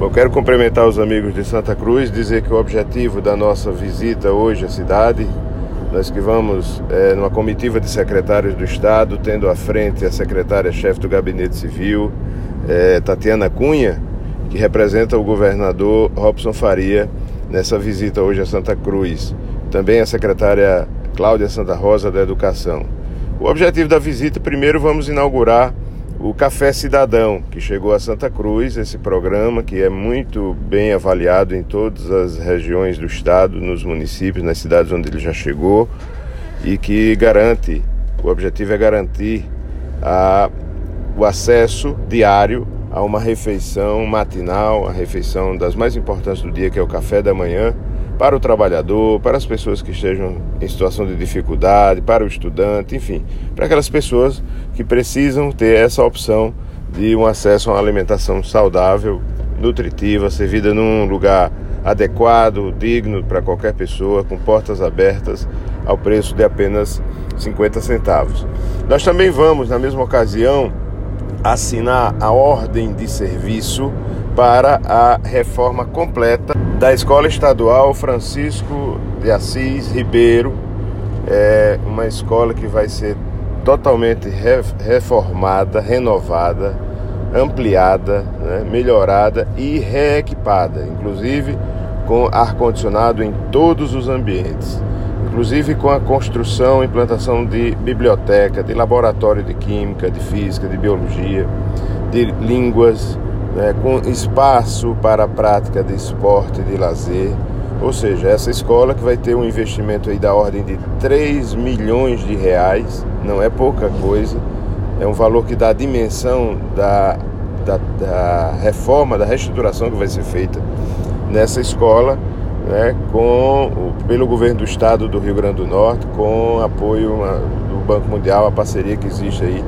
Eu quero cumprimentar os amigos de Santa Cruz, dizer que o objetivo da nossa visita hoje à cidade, nós que vamos é, numa comitiva de secretários do Estado, tendo à frente a secretária-chefe do Gabinete Civil, é, Tatiana Cunha, que representa o governador Robson Faria nessa visita hoje a Santa Cruz. Também a secretária Cláudia Santa Rosa da Educação. O objetivo da visita, primeiro vamos inaugurar o Café Cidadão, que chegou a Santa Cruz, esse programa que é muito bem avaliado em todas as regiões do estado, nos municípios, nas cidades onde ele já chegou e que garante, o objetivo é garantir a, o acesso diário a uma refeição matinal, a refeição das mais importantes do dia, que é o café da manhã, para o trabalhador, para as pessoas que estejam em situação de dificuldade, para o estudante, enfim, para aquelas pessoas que precisam ter essa opção de um acesso a uma alimentação saudável, nutritiva, servida num lugar adequado, digno para qualquer pessoa, com portas abertas, ao preço de apenas 50 centavos. Nós também vamos, na mesma ocasião, assinar a ordem de serviço para a reforma completa da Escola Estadual Francisco de Assis Ribeiro. É uma escola que vai ser totalmente reformada, renovada, ampliada, né, melhorada e reequipada, inclusive com ar-condicionado em todos os ambientes, inclusive com a construção e implantação de biblioteca, de laboratório de química, de física, de biologia, de línguas, né, com espaço para a prática de esporte e de lazer. Ou seja, essa escola que vai ter um investimento aí da ordem de 3 milhões de reais, não é pouca coisa, é um valor que dá a dimensão da, da, da reforma, da reestruturação que vai ser feita nessa escola, né, com, pelo governo do estado do Rio Grande do Norte, com apoio do Banco Mundial, a parceria que existe aí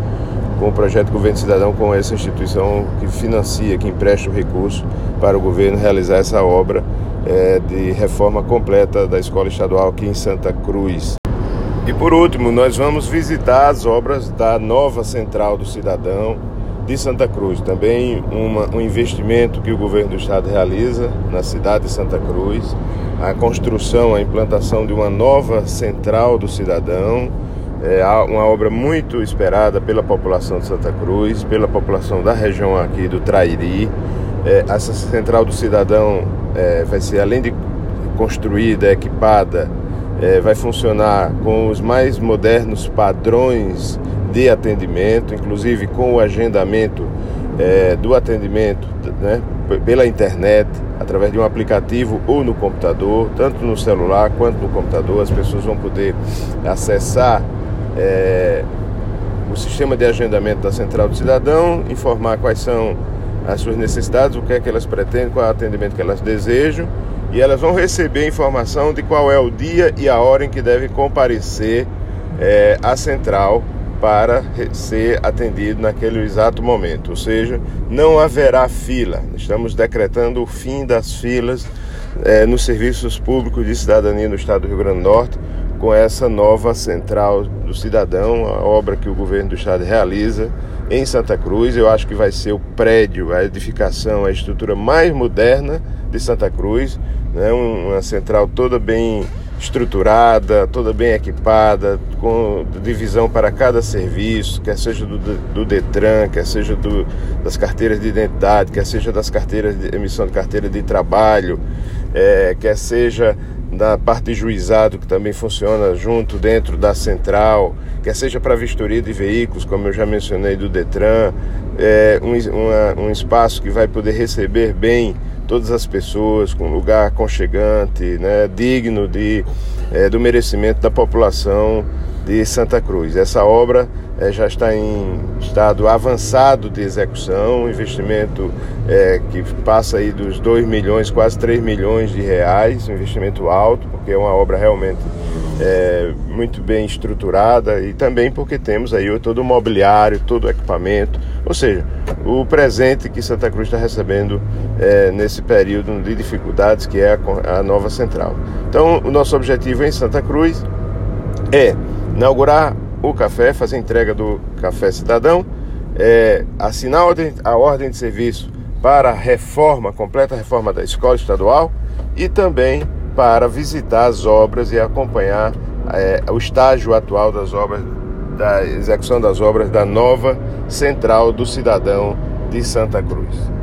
com o projeto Governo Cidadão, com essa instituição que financia, que empresta o recurso para o governo realizar essa obra é, de reforma completa da escola estadual aqui em Santa Cruz. E por último, nós vamos visitar as obras da nova Central do Cidadão de Santa Cruz. Também uma, um investimento que o governo do estado realiza na cidade de Santa Cruz, a construção, a implantação de uma nova Central do Cidadão é uma obra muito esperada pela população de Santa Cruz, pela população da região aqui do Trairi. É, essa central do cidadão é, vai ser, além de construída, equipada, é, vai funcionar com os mais modernos padrões de atendimento, inclusive com o agendamento é, do atendimento né, pela internet, através de um aplicativo ou no computador, tanto no celular quanto no computador, as pessoas vão poder acessar é, o sistema de agendamento da Central do Cidadão, informar quais são as suas necessidades, o que é que elas pretendem, qual é o atendimento que elas desejam, e elas vão receber informação de qual é o dia e a hora em que devem comparecer é, à central para ser atendido naquele exato momento. Ou seja, não haverá fila. Estamos decretando o fim das filas é, nos serviços públicos de cidadania no estado do Rio Grande do Norte com essa nova central do cidadão, a obra que o governo do estado realiza em Santa Cruz. Eu acho que vai ser o prédio, a edificação, a estrutura mais moderna de Santa Cruz, né? uma central toda bem estruturada, toda bem equipada, com divisão para cada serviço, quer seja do, do Detran, quer seja do, das carteiras de identidade, quer seja das carteiras de emissão de carteira de trabalho, é, quer seja da parte de juizado, que também funciona junto dentro da central, quer seja para vistoria de veículos, como eu já mencionei, do Detran, é, um, uma, um espaço que vai poder receber bem todas as pessoas, com um lugar aconchegante, né, digno de, é, do merecimento da população de Santa Cruz. Essa obra é, já está em estado avançado de execução, um investimento é, que passa aí dos 2 milhões, quase 3 milhões de reais, um investimento alto, porque é uma obra realmente é, muito bem estruturada e também porque temos aí todo o mobiliário, todo o equipamento, ou seja, o presente que Santa Cruz está recebendo é, nesse período de dificuldades que é a, a nova central. Então, o nosso objetivo em Santa Cruz é inaugurar o café, fazer entrega do café cidadão, é, assinar a ordem, a ordem de serviço para a reforma, completa reforma da escola estadual e também para visitar as obras e acompanhar é, o estágio atual das obras, da execução das obras da nova Central do Cidadão de Santa Cruz.